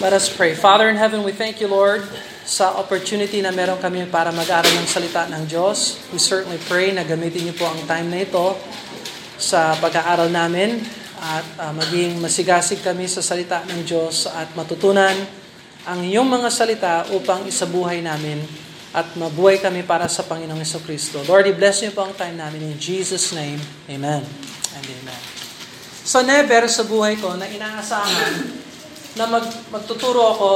Let us pray. Father in heaven, we thank you, Lord, sa opportunity na meron kami para mag-aral ng salita ng Diyos. We certainly pray na gamitin niyo po ang time na ito sa pag-aaral namin at uh, maging masigasig kami sa salita ng Diyos at matutunan ang iyong mga salita upang isabuhay namin at mabuhay kami para sa Panginoong Yeso Kristo. Lord, i-bless niyo po ang time namin in Jesus' name. Amen and amen. So never sa buhay ko na inaasahan na mag, magtuturo ako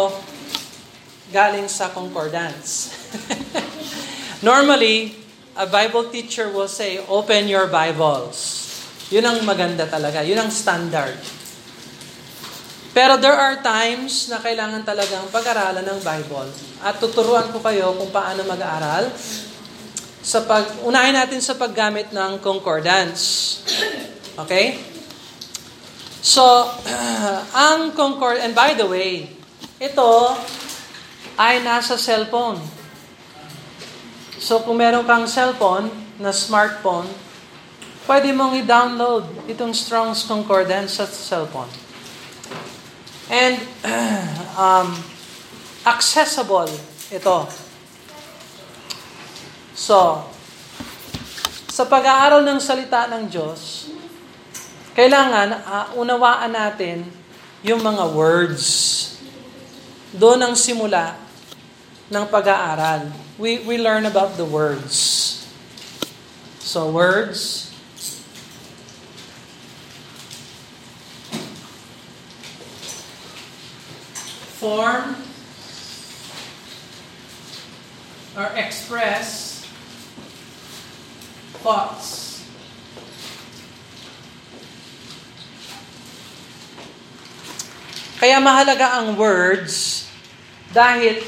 galing sa concordance. Normally, a Bible teacher will say, open your Bibles. Yun ang maganda talaga. Yun ang standard. Pero there are times na kailangan talagang pag-aralan ng Bible. At tuturuan ko kayo kung paano mag-aaral. Sa pag, unahin natin sa paggamit ng concordance. Okay? So, uh, ang Concord, and by the way, ito ay nasa cellphone. So, kung meron kang cellphone na smartphone, pwede mong i-download itong Strong's Concordance sa cellphone. And um, accessible ito. So, sa pag-aaral ng salita ng Diyos, kailangan uh, unawaan natin yung mga words. Doon ang simula ng pag-aaral. We, we learn about the words. So, words. Form or express thoughts. Kaya mahalaga ang words dahil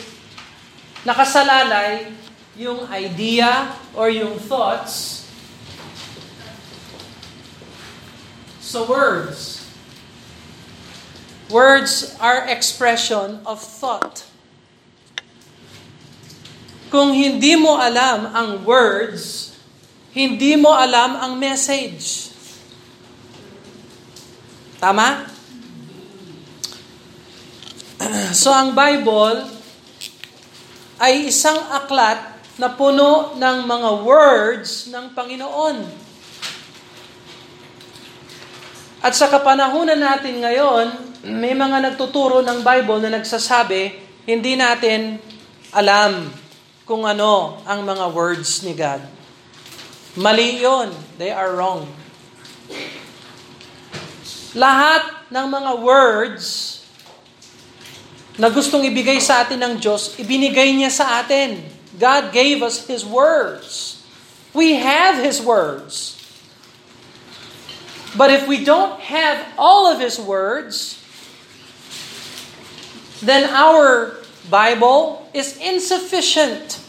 nakasalalay yung idea or yung thoughts. So words. Words are expression of thought. Kung hindi mo alam ang words, hindi mo alam ang message. Tama? So ang Bible ay isang aklat na puno ng mga words ng Panginoon. At sa kapanahunan natin ngayon, may mga nagtuturo ng Bible na nagsasabi, hindi natin alam kung ano ang mga words ni God. Mali yun. They are wrong. Lahat ng mga words na gustong ibigay sa atin ng Diyos, ibinigay niya sa atin. God gave us His words. We have His words. But if we don't have all of His words, then our Bible is insufficient.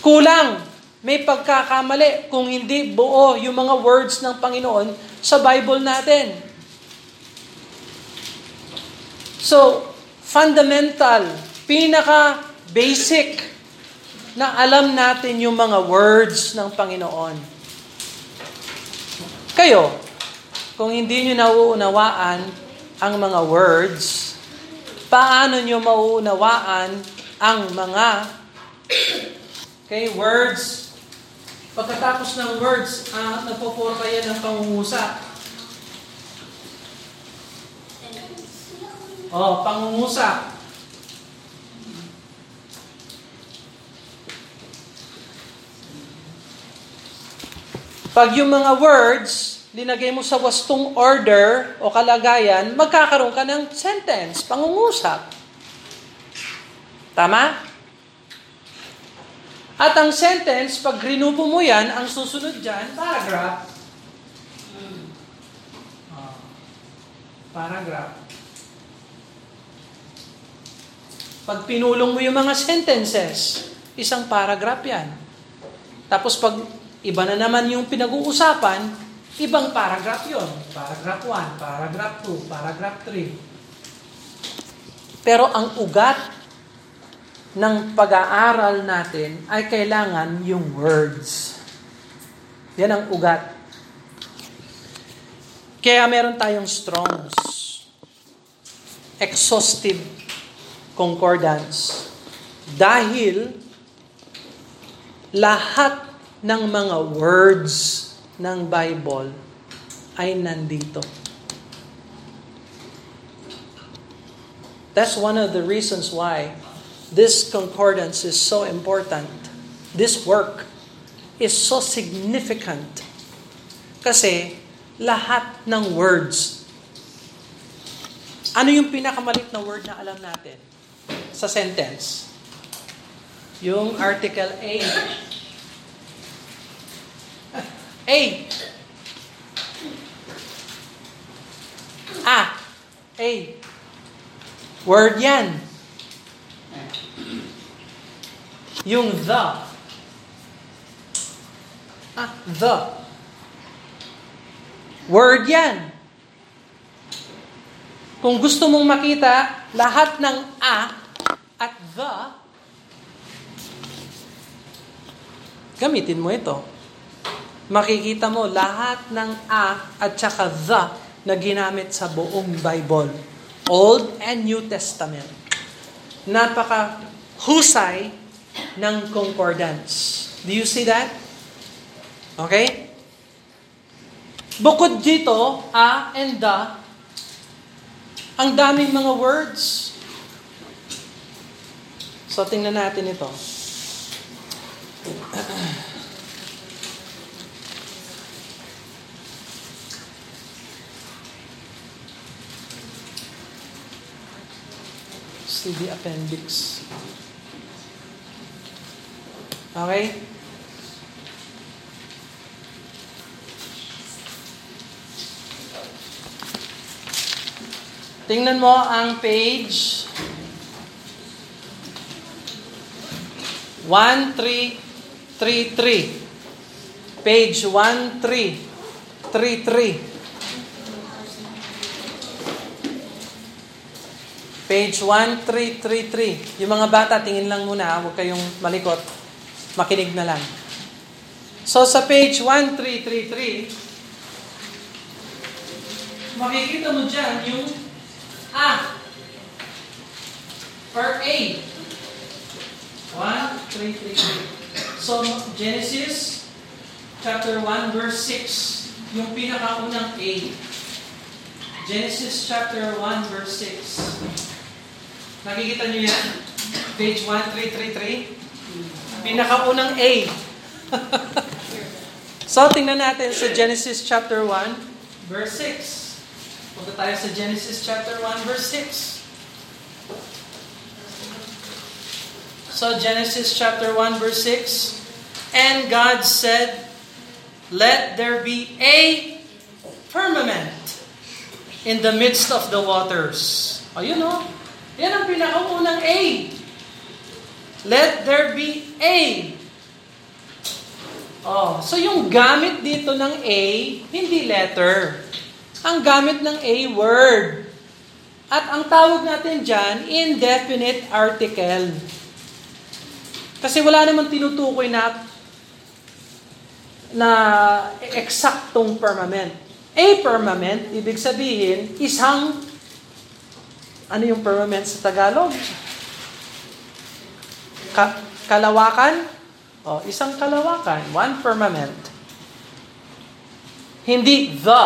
Kulang. May pagkakamali kung hindi buo yung mga words ng Panginoon sa Bible natin. So, fundamental, pinaka basic na alam natin yung mga words ng Panginoon. Kayo, kung hindi nyo nauunawaan ang mga words, paano nyo mauunawaan ang mga okay, words? Pagkatapos ng words, uh, nagpo-forma yan ng pangungusap. Oh, pangungusap. Pag yung mga words, linagay mo sa wastong order o kalagayan, magkakaroon ka ng sentence, pangungusap. Tama? At ang sentence, pag rinupo mo yan, ang susunod dyan, paragraph. Oh, paragraph. Pag pinulong mo yung mga sentences, isang paragraph yan. Tapos pag iba na naman yung pinag-uusapan, ibang paragraph yon. Paragraph 1, paragraph 2, paragraph 3. Pero ang ugat ng pag-aaral natin ay kailangan yung words. Yan ang ugat. Kaya meron tayong strongs. exhaustive concordance. Dahil lahat ng mga words ng Bible ay nandito. That's one of the reasons why this concordance is so important. This work is so significant. Kasi lahat ng words. Ano yung pinakamalit na word na alam natin sa sentence? Yung article A. A. A. A. Word yan. Yung the. Ah, the. Word yan. Kung gusto mong makita lahat ng a at the, gamitin mo ito. Makikita mo lahat ng a at saka the na ginamit sa buong Bible. Old and New Testament. Napaka husay ng concordance. Do you see that? Okay? Bukod dito, a and the, ang daming mga words. So, tingnan natin ito. See the appendix. Okay? Tingnan mo ang page 1333. Page 1333. Page 1333. Yung mga bata, tingin lang muna, huwag kayong malikot. Makinig na lang. So sa page 1333, makikita mo dyan yung A or A. 1, 3, 3, 3. So Genesis chapter 1 verse 6, yung pinakaunang A. Genesis chapter 1 verse 6. Nakikita niyo yan? Page 1333. Pinakaunang A. so, tingnan natin sa Genesis chapter 1, verse 6. Punta tayo sa Genesis chapter 1, verse 6. So, Genesis chapter 1, verse 6. And God said, Let there be a firmament in the midst of the waters. Ayun o. Oh. Yan ang pinakaunang A. Let there be A. Oh, so yung gamit dito ng A, hindi letter. Ang gamit ng A, word. At ang tawag natin dyan, indefinite article. Kasi wala namang tinutukoy na na eksaktong permanent. A permanent, ibig sabihin, isang, ano yung permanent sa Tagalog? Ka- kalawakan? O, isang kalawakan, one firmament. Hindi the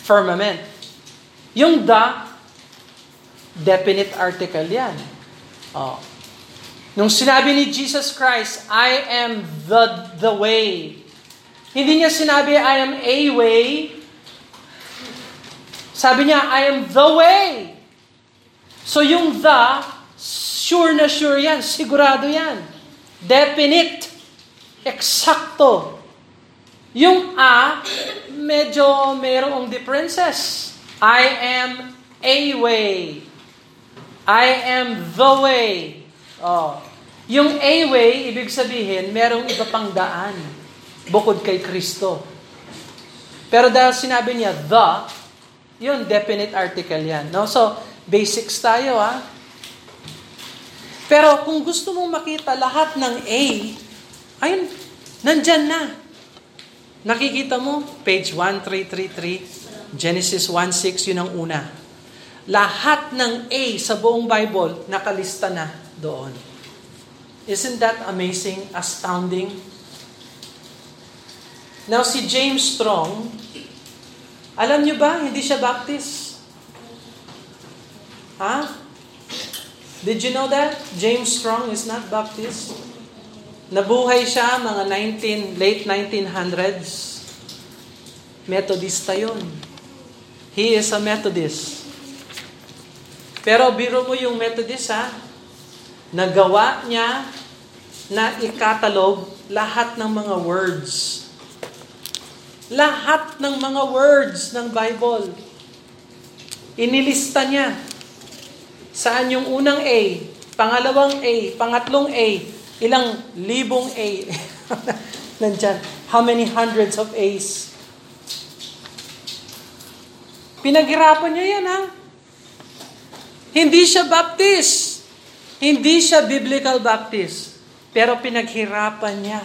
firmament. Yung the, definite article yan. O. Nung sinabi ni Jesus Christ, I am the, the way. Hindi niya sinabi, I am a way. Sabi niya, I am the way. So yung the, sure na sure yan, sigurado yan. Definite. Eksakto. Yung a, medyo mayroong differences. I am a way. I am the way. Oh. Yung a way, ibig sabihin, merong iba pang daan bukod kay Kristo. Pero dahil sinabi niya, the, yun, definite article yan. No? So, basics tayo, ha? Pero kung gusto mong makita lahat ng A, ayun, nandyan na. Nakikita mo, page 1333, Genesis 1.6, yun ang una. lahat ng A sa buong Bible nakalista na doon. Isn't that amazing, astounding? Now si James Strong, alam niyo ba, hindi siya Baptist? Ha? Did you know that? James Strong is not Baptist. Nabuhay siya mga 19, late 1900s. Methodista yon. He is a Methodist. Pero biro mo yung Methodist ha, nagawa niya na ikatalog lahat ng mga words. Lahat ng mga words ng Bible. Inilista niya. Saan yung unang A, pangalawang A, pangatlong A, ilang libong A. Nandyan. How many hundreds of A's? Pinaghirapan niya yan, ha? Hindi siya Baptist. Hindi siya Biblical Baptist. Pero pinaghirapan niya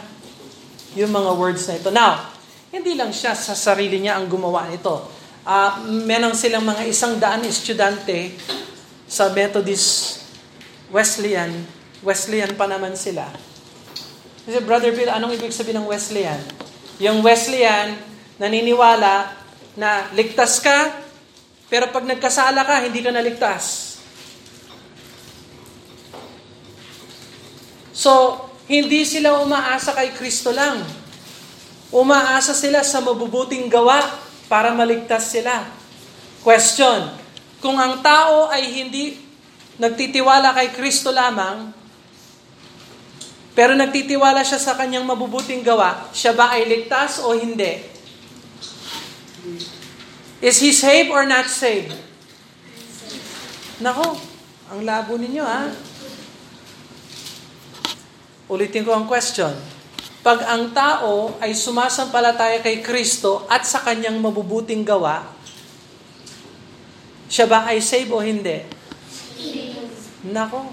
yung mga words na ito. Now, hindi lang siya sa sarili niya ang gumawa nito. Uh, meron silang mga isang daan estudyante sa Methodist Wesleyan. Wesleyan pa naman sila. Kasi Brother Bill, anong ibig sabihin ng Wesleyan? Yung Wesleyan, naniniwala na ligtas ka pero pag nagkasala ka, hindi ka naligtas. So, hindi sila umaasa kay Kristo lang. Umaasa sila sa mabubuting gawa para maligtas sila. Question, kung ang tao ay hindi nagtitiwala kay Kristo lamang, pero nagtitiwala siya sa kanyang mabubuting gawa, siya ba ay ligtas o hindi? Is he saved or not saved? Nako, ang labo ninyo ha. Ulitin ko ang question. Pag ang tao ay sumasampalataya kay Kristo at sa kanyang mabubuting gawa, siya ba ay saved o hindi? Nako.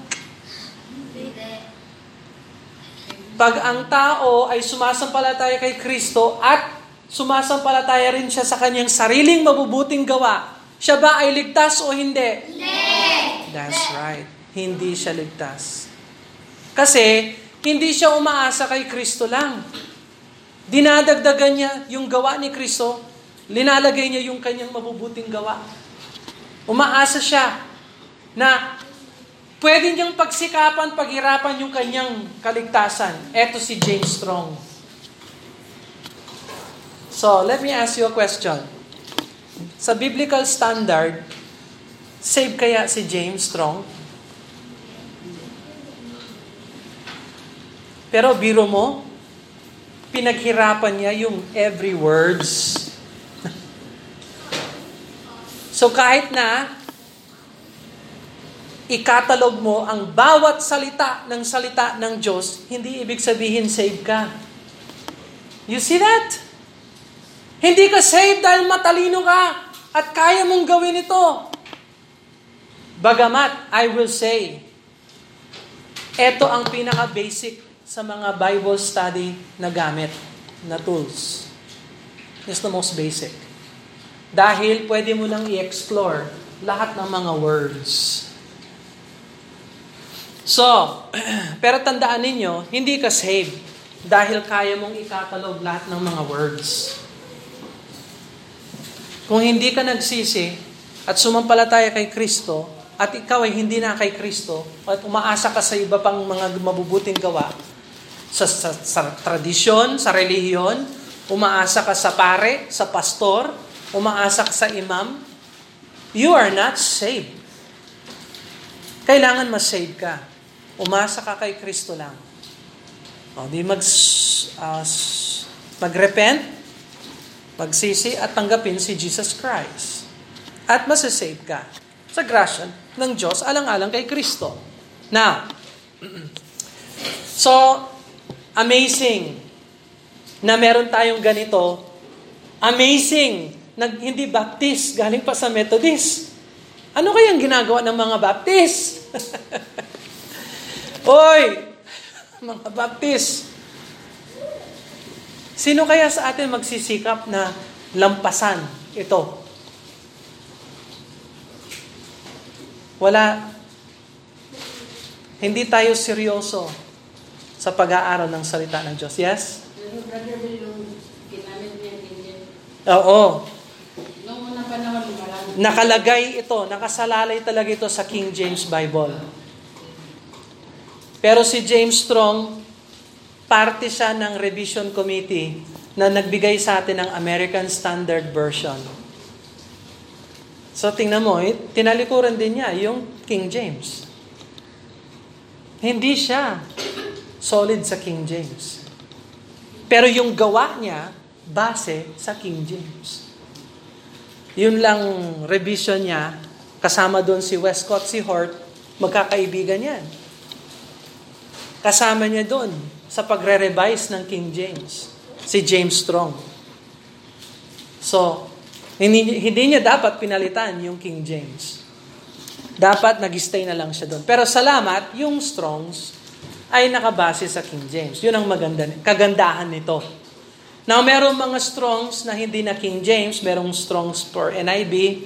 Pag ang tao ay sumasampalataya kay Kristo at sumasampalataya rin siya sa kanyang sariling mabubuting gawa, siya ba ay ligtas o hindi? Hindi. That's right. Hindi siya ligtas. Kasi, hindi siya umaasa kay Kristo lang. Dinadagdagan niya yung gawa ni Kristo, linalagay niya yung kanyang mabubuting gawa. Umaasa siya na pwede niyang pagsikapan, paghirapan yung kanyang kaligtasan. Eto si James Strong. So, let me ask you a question. Sa biblical standard, save kaya si James Strong? Pero biro mo, pinaghirapan niya yung every words. so kahit na ikatalog mo ang bawat salita ng salita ng Diyos, hindi ibig sabihin save ka. You see that? Hindi ka saved dahil matalino ka at kaya mong gawin ito. Bagamat, I will say, ito ang pinaka-basic sa mga Bible study na gamit, na tools. It's the most basic. Dahil pwede mo lang i-explore lahat ng mga words. So, pero tandaan ninyo, hindi ka saved dahil kaya mong ikatalog lahat ng mga words. Kung hindi ka nagsisi at sumampalataya kay Kristo, at ikaw ay hindi na kay Kristo, at umaasa ka sa iba pang mga mabubuting gawa, sa, sa, sa tradisyon, sa relihiyon, umaasa ka sa pare, sa pastor, umaasa ka sa imam, you are not saved. Kailangan ma-save ka. Umasa ka kay Kristo lang. O, di mag, uh, mag-repent, magsisi at tanggapin si Jesus Christ. At masasave ka sa grasya ng Diyos alang-alang kay Kristo. Now, so, amazing na meron tayong ganito. Amazing na hindi Baptist, galing pa sa Methodist. Ano kayang ginagawa ng mga Baptist? Oy, mga Baptist, Sino kaya sa atin magsisikap na lampasan ito? wala, hindi tayo seryoso sa pag-aaral ng salita ng Diyos. Yes? Oo. Noong unang panahon. Nakalagay ito, nakasalalay talaga ito sa King James Bible. Pero si James Strong, parte siya ng revision committee na nagbigay sa atin ng American Standard Version. So tingnan mo, eh, tinalikuran din niya yung King James. Hindi siya solid sa King James. Pero yung gawa niya, base sa King James. Yun lang revision niya, kasama doon si Westcott, si Hort, magkakaibigan yan. Kasama niya doon sa pagre-revise ng King James, si James Strong. So, hindi, hindi niya dapat pinalitan yung King James. Dapat nag-stay na lang siya doon. Pero salamat, yung Strongs ay nakabase sa King James. Yun ang maganda, kagandahan nito. Now, merong mga Strongs na hindi na King James, merong Strongs for NIV,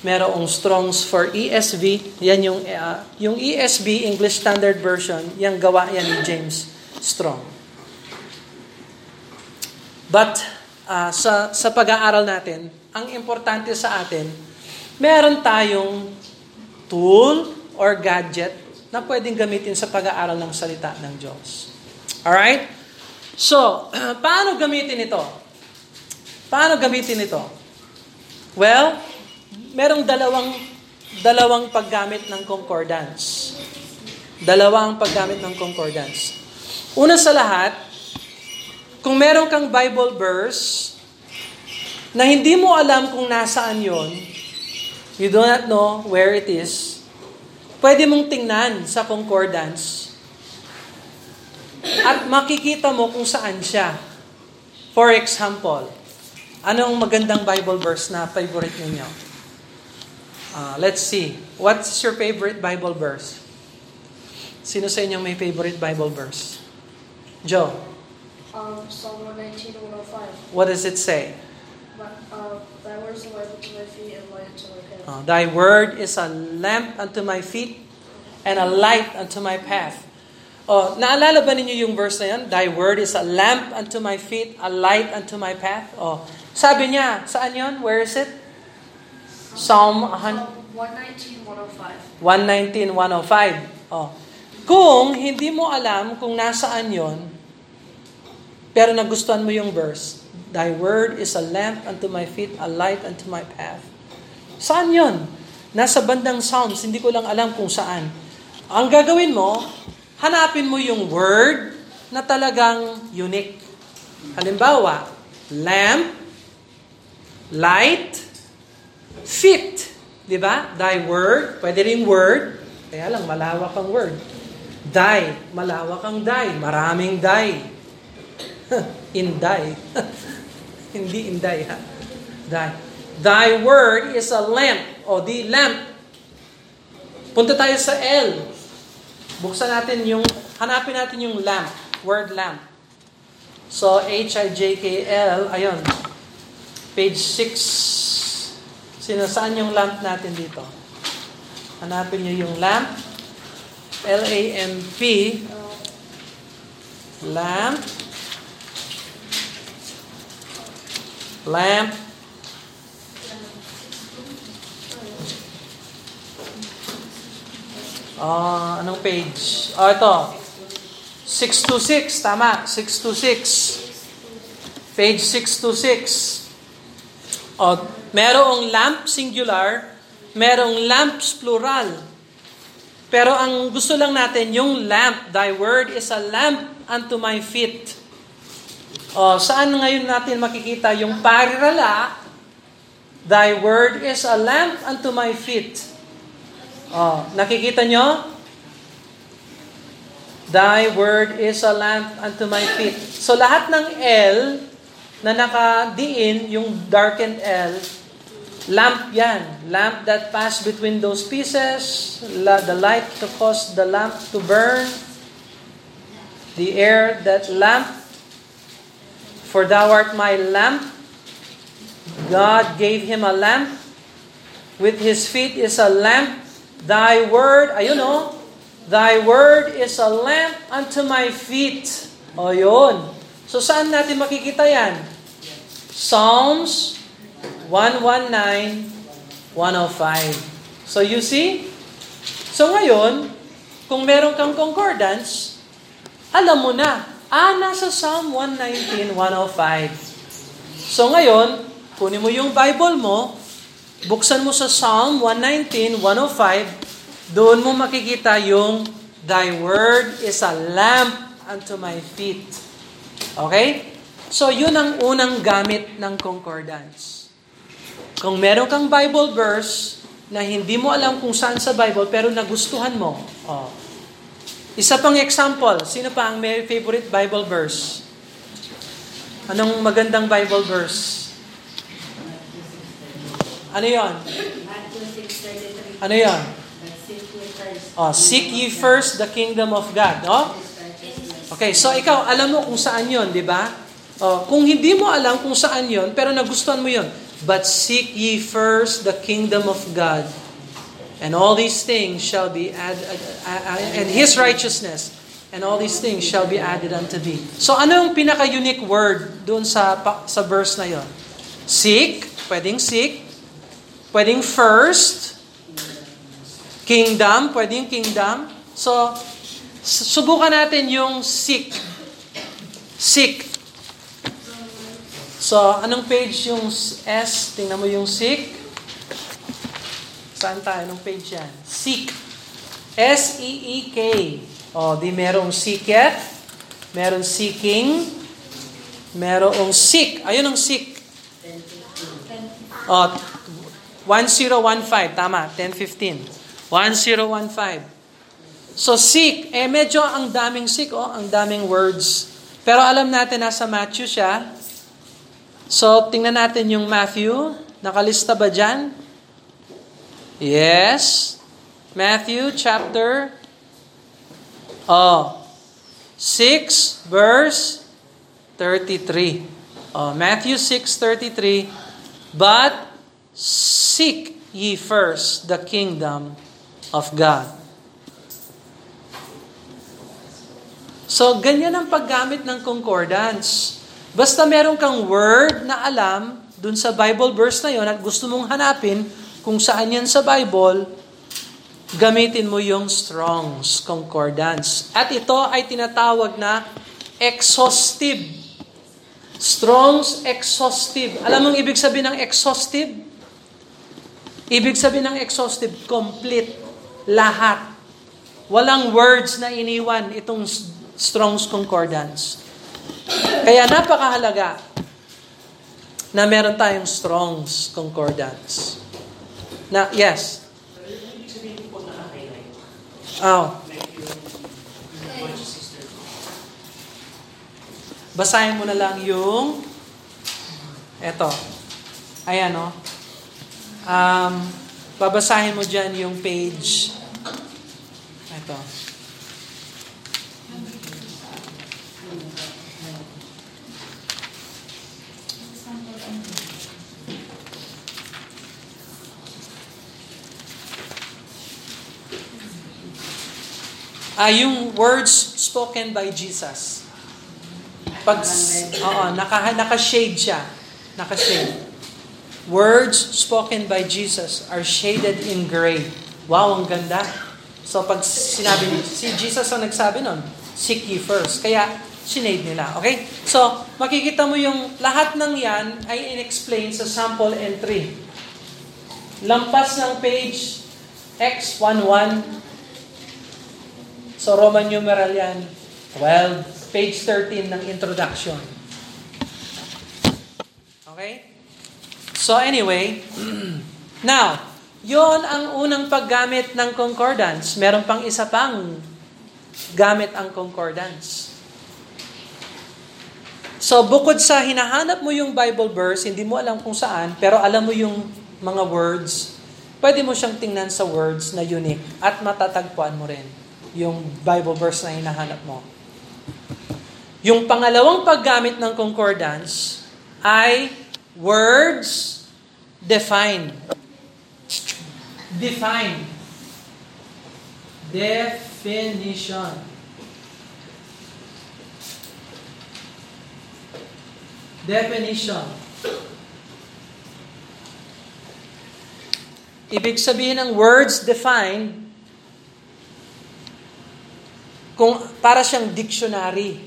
merong Strongs for ESV. Yan yung, uh, yung ESV, English Standard Version, yung gawa yan ni James Strong. But, uh, sa, sa pag-aaral natin, ang importante sa atin, meron tayong tool or gadget na pwedeng gamitin sa pag-aaral ng salita ng Diyos. Alright? So, paano gamitin ito? Paano gamitin ito? Well, merong dalawang dalawang paggamit ng concordance. Dalawang paggamit ng concordance. Una sa lahat, kung meron kang Bible verse na hindi mo alam kung nasaan yon, you do not know where it is, pwede mong tingnan sa concordance at makikita mo kung saan siya. For example, anong magandang Bible verse na favorite ninyo? Uh, let's see. What's your favorite Bible verse? Sino sa inyo may favorite Bible verse? Joe. Um, Psalm 119, 105. What does it say? But, uh, thy word is a light unto my feet and light unto my path. Uh, Thy word is a lamp unto my feet and a light unto my path. Oh, naalala ba ninyo yung verse na yan? Thy word is a lamp unto my feet, a light unto my path. Oh, sabi niya, saan yon? Where is it? Psalm 100. 119, 105. 119, 105. Oh. Kung hindi mo alam kung nasaan yon, pero nagustuhan mo yung verse, Thy word is a lamp unto my feet, a light unto my path. Saan yon? Nasa bandang Psalms, hindi ko lang alam kung saan. Ang gagawin mo, hanapin mo yung word na talagang unique. Halimbawa, lamp, light, feet. Di ba? Thy word, pwede rin word, kaya lang malawak ang word. Thy, malawak ang thy, maraming thy. Inday. Hindi inday ha. Thy. Thy word is a lamp o the lamp. Punta tayo sa L. Buksan natin yung, hanapin natin yung lamp, word lamp. So, H-I-J-K-L, ayun. Page 6. Sino, saan yung lamp natin dito? Hanapin nyo yung lamp. L-A-M-P. Lamp. Lamp. Ah, anong page? Oh, ito. 626, tama. 626. Page 626. Oh, merong lamp singular, merong lamps plural. Pero ang gusto lang natin, yung lamp, thy word is a lamp unto my feet. Oh, saan ngayon natin makikita yung parirala, thy word is a lamp unto my feet. Oh, nakikita nyo? Thy word is a lamp unto my feet. So lahat ng L na nakadiin, yung darkened L, lamp yan. Lamp that pass between those pieces, la, the light to cause the lamp to burn, the air that lamp, for thou art my lamp. God gave him a lamp. With his feet is a lamp Thy word, ayun o, Thy word is a lamp unto my feet. O yun. So saan natin makikita yan? Psalms 119, 105. So you see? So ngayon, kung meron kang concordance, alam mo na, ah, nasa Psalm 119, 105. So ngayon, kunin mo yung Bible mo, buksan mo sa Psalm 119, 105, doon mo makikita yung Thy word is a lamp unto my feet. Okay? So, yun ang unang gamit ng concordance. Kung meron kang Bible verse na hindi mo alam kung saan sa Bible pero nagustuhan mo, oh. Isa pang example, sino pa ang may favorite Bible verse? Anong magandang Bible verse? Ano yon? Matthew 6.33 Ano yon? Oh, seek ye first the kingdom of God, no? Okay, so ikaw, alam mo kung saan yon, di ba? Oh, kung hindi mo alam kung saan yon, pero nagustuhan mo yon. But seek ye first the kingdom of God, and all these things shall be added, uh, uh, and His righteousness, and all these things shall be added unto thee. So ano yung pinaka-unique word doon sa, sa verse na yon? Seek, pwedeng seek, pwedeng first, kingdom, pwedeng kingdom. So, subukan natin yung seek. Seek. So, anong page yung S? Tingnan mo yung seek. Saan tayo? Anong page yan? Seek. S-E-E-K. O, di merong seeketh, meron seeking, merong seek. Ayun ang seek. O, 1015. Tama, 1015. 1015. So seek, eh medyo ang daming seek, oh, ang daming words. Pero alam natin nasa Matthew siya. So tingnan natin yung Matthew. Nakalista ba dyan? Yes. Matthew chapter oh, 6 verse 33. Oh, Matthew 6:33. But seek ye first the kingdom of God. So, ganyan ang paggamit ng concordance. Basta meron kang word na alam dun sa Bible verse na yon at gusto mong hanapin kung saan yan sa Bible, gamitin mo yung Strong's Concordance. At ito ay tinatawag na exhaustive. Strong's exhaustive. Alam mong ibig sabihin ng exhaustive? Ibig sabihin ng exhaustive, complete, lahat. Walang words na iniwan itong Strong's Concordance. Kaya napakahalaga na meron tayong Strong's Concordance. Na, yes. Oh. Basahin mo na lang yung eto. Ayan, oh. Um, babasahin mo dyan yung page. Ito. Ah, yung words spoken by Jesus. Pag, oo, naka, naka-shade siya. Naka-shade. Words spoken by Jesus are shaded in gray. Wow, ang ganda. So pag sinabi ni, si Jesus ang nagsabi nun, seek ye first. Kaya, sinade nila. Okay? So, makikita mo yung lahat ng yan ay in-explain sa sample entry. Lampas ng page X11. So, Roman numeral yan. 12. Page 13 ng introduction. Okay? So anyway, now, yon ang unang paggamit ng concordance. Meron pang isa pang gamit ang concordance. So bukod sa hinahanap mo yung Bible verse, hindi mo alam kung saan, pero alam mo yung mga words, pwede mo siyang tingnan sa words na unique at matatagpuan mo rin yung Bible verse na hinahanap mo. Yung pangalawang paggamit ng concordance ay words defined. Define. Definition. Definition. Ibig sabihin ng words defined, kung para siyang dictionary.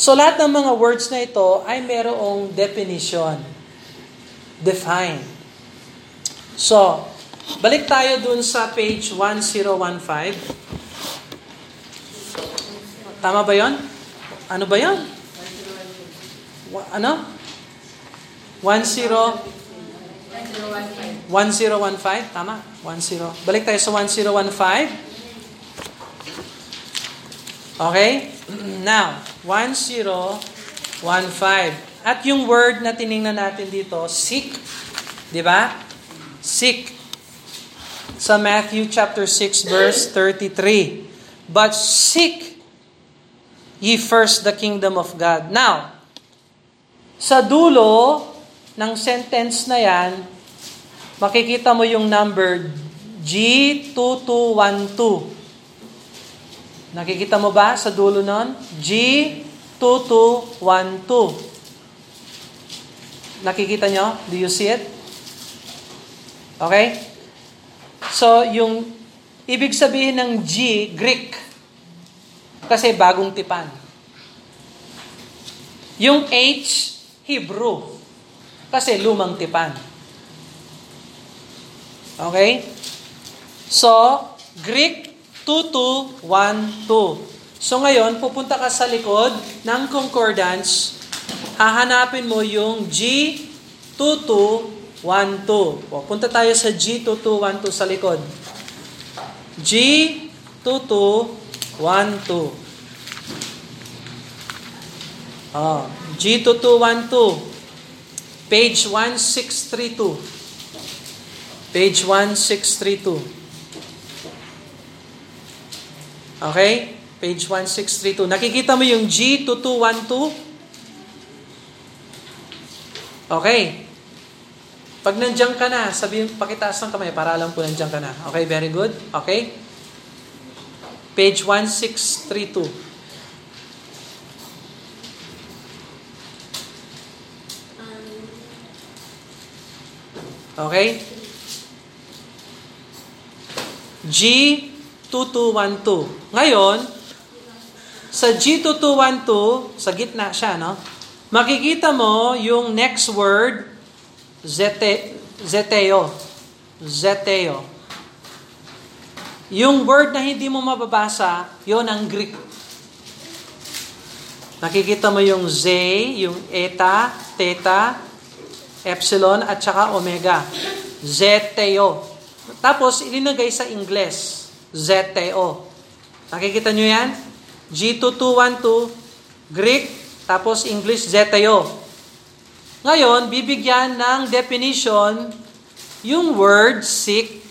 So lahat ng mga words na ito ay merong definition. Define. So, balik tayo dun sa page 1015. Tama ba yon? Ano ba yon? Ano? 10 1015, tama? 10. Balik tayo sa 1015. Okay? Now, 1015. At yung word na tiningnan natin dito, seek. Di ba? Seek. Sa Matthew chapter 6 verse 33. But seek ye first the kingdom of God. Now, sa dulo ng sentence na yan, makikita mo yung number G2212. Nakikita mo ba sa dulo nun? G2212. Nakikita nyo? Do you see it? Okay? So, yung ibig sabihin ng G, Greek. Kasi bagong tipan. Yung H, Hebrew. Kasi lumang tipan. Okay? So, Greek 2212. So ngayon, pupunta ka sa likod ng concordance, hahanapin mo yung G2212. O, punta tayo sa G2212 sa likod. G2212. Oh, G2212. Page 1632. Page 1632. Okay? Page 1632. Nakikita mo yung G2212? Okay. Pag nandiyan ka na, sabihin, pakitaas ng kamay para alam ko nandiyan ka na. Okay, very good. Okay? Page 1632. Okay? G2212. Ngayon, sa G2212, sa gitna siya, no? Makikita mo yung next word, zete, zeteo. Zeteo. Yung word na hindi mo mababasa, yon ang Greek. Nakikita mo yung Z, yung eta, theta, epsilon, at saka omega. Zeteo. Tapos, ilinagay sa Ingles. Zeteo. Nakikita nyo yan? G2212, Greek, tapos English, Zeteo. Ngayon, bibigyan ng definition yung word seek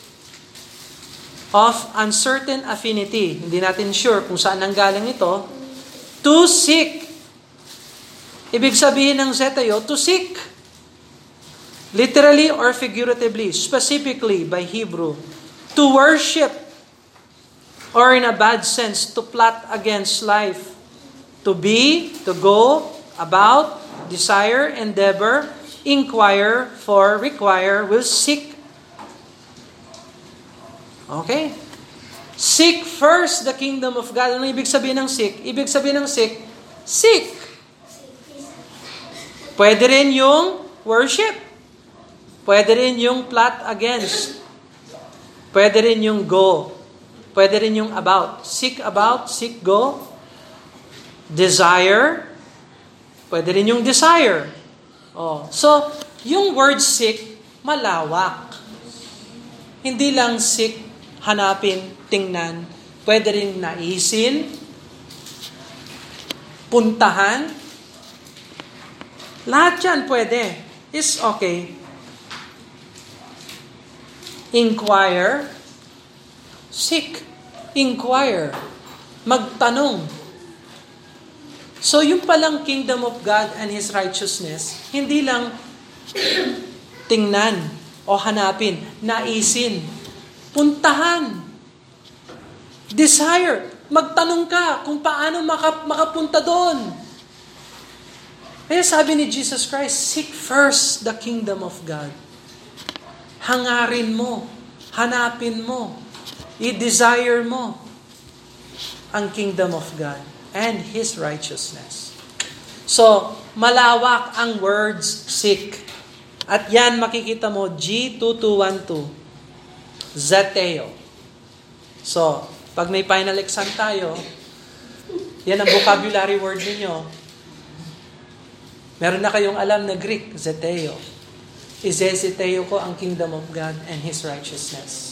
of uncertain affinity. Hindi natin sure kung saan nanggaling ito. To seek. Ibig sabihin ng Zeteo, to seek. Literally or figuratively, specifically by Hebrew, to worship, or in a bad sense, to plot against life, to be, to go, about, desire, endeavor, inquire, for, require, will seek. Okay? Seek first the kingdom of God. Ano ibig sabihin ng seek? Ibig sabihin ng seek, seek. Pwede rin yung worship. Pwede rin yung plot against. Pwede rin yung go. Pwede rin yung about. Seek about, seek go. Desire. Pwede rin yung desire. Oh. So, yung word seek, malawak. Hindi lang seek, hanapin, tingnan. Pwede rin naisin, puntahan. Lahat yan pwede. Is okay. Inquire. Seek. Inquire. Magtanong. So yung palang kingdom of God and His righteousness, hindi lang tingnan o hanapin, naisin, puntahan. Desire. Magtanong ka kung paano maka, makapunta doon. Kaya sabi ni Jesus Christ, seek first the kingdom of God. Hangarin mo, hanapin mo, i-desire mo ang kingdom of God and His righteousness. So, malawak ang words seek. At yan makikita mo, G2212, Zeteo. So, pag may final exam tayo, yan ang vocabulary word ninyo. Meron na kayong alam na Greek, Zeteo. Izezeteo ko ang kingdom of God and His righteousness.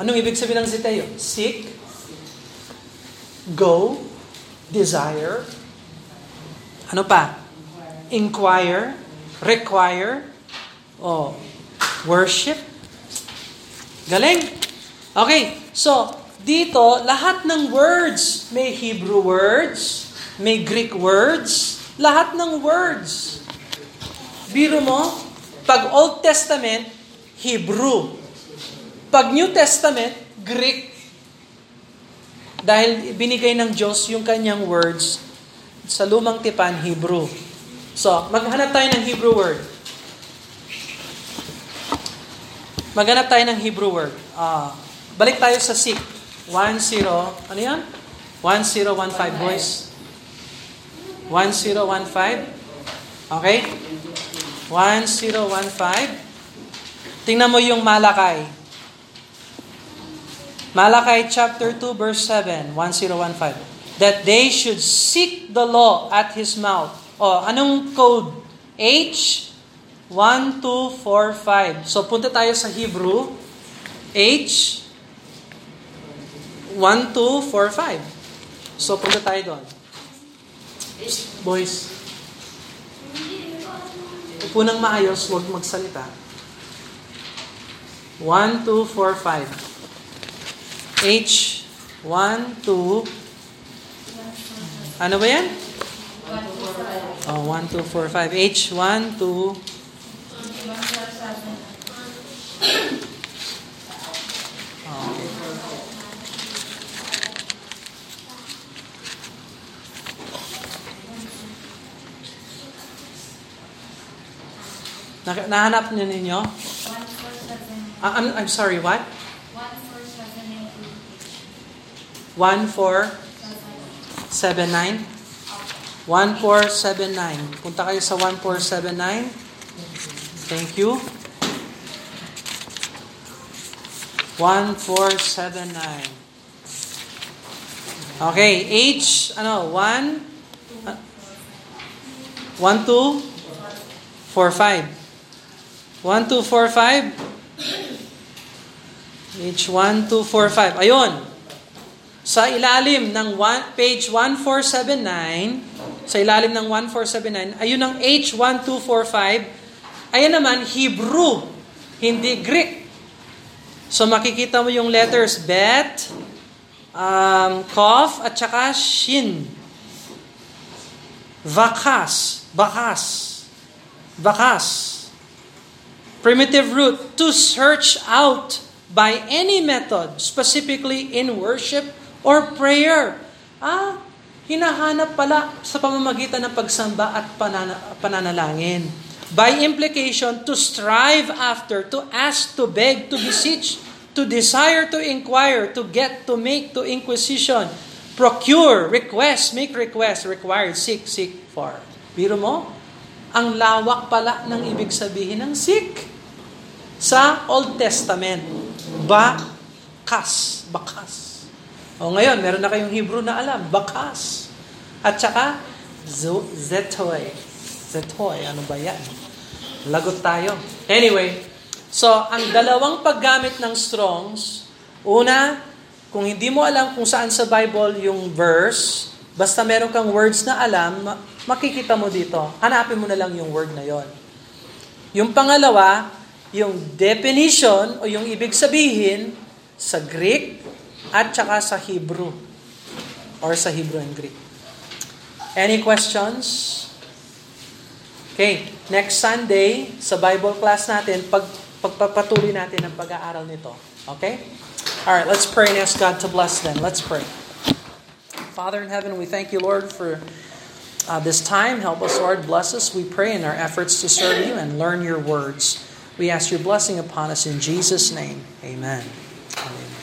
Anong ibig sabihin ng Zeteo? Seek, go, desire, ano pa? Inquire, require, o worship. Galing. Okay, so dito, lahat ng words, may Hebrew words, may Greek words, lahat ng words. Biro mo, pag Old Testament, Hebrew. Pag New Testament, Greek. Dahil binigay ng Diyos yung kanyang words sa lumang tipan, Hebrew. So, maghanap tayo ng Hebrew word. Maghanap tayo ng Hebrew word. Ah, balik tayo sa seek. 1-0. Ano yan? 1015 boys. 1015. Okay? 1015. Tingnan mo yung Malakay. Malakay chapter 2 verse 7, 1015. That they should seek the law at his mouth. O, anong code? H 1245. So punta tayo sa Hebrew. H 1245. So punta tayo doon. Boys, upo ng maayos, huwag magsalita. 1, 2, 4, 5. H, 1, 2, ano ba yan? Oh, 1, 2, 4, 5. H, 1, 2, okay. Nak- nahanap niyo ninyo? 147. Ah, I'm, I'm sorry, what? 1479. 1479? 1479. Punta kayo sa 1479. Thank you. 1479. Okay, H, ano, 1, 1, 2, 4, 5. 1, 2, 4, 5. H, 1, 2, 4, 5. Ayun. Sa ilalim ng one, page 1479, sa ilalim ng 1479, ayun ang H1245, ayan naman Hebrew, hindi Greek. So makikita mo yung letters bet, um, kof, at saka shin. Vakas, bakas, bakas. Primitive root, to search out by any method, specifically in worship or prayer. Ah, hinahanap pala sa pamamagitan ng pagsamba at panana- pananalangin. By implication, to strive after, to ask, to beg, to beseech, to desire, to inquire, to get, to make, to inquisition, procure, request, make request, required, seek, seek for. Biro mo, ang lawak pala ng ibig sabihin ng seek. Sa Old Testament, bakas, bakas. O ngayon, meron na kayong Hebrew na alam, bakas. At saka, zetoy. Zetoy, ano ba yan? Lagot tayo. Anyway, so ang dalawang paggamit ng Strongs, una, kung hindi mo alam kung saan sa Bible yung verse, basta meron kang words na alam, ma- makikita mo dito. Hanapin mo na lang yung word na yon. Yung pangalawa, yung definition o yung ibig sabihin sa Greek at saka sa Hebrew or sa Hebrew and Greek. Any questions? Okay, next Sunday sa Bible class natin, pag, pagpapatuloy natin ang pag-aaral nito. Okay? All right, let's pray and ask God to bless them. Let's pray. Father in heaven, we thank you, Lord, for uh, this time. Help us, Lord. Bless us, we pray, in our efforts to serve you and learn your words. We ask your blessing upon us in Jesus' name. Amen. Amen.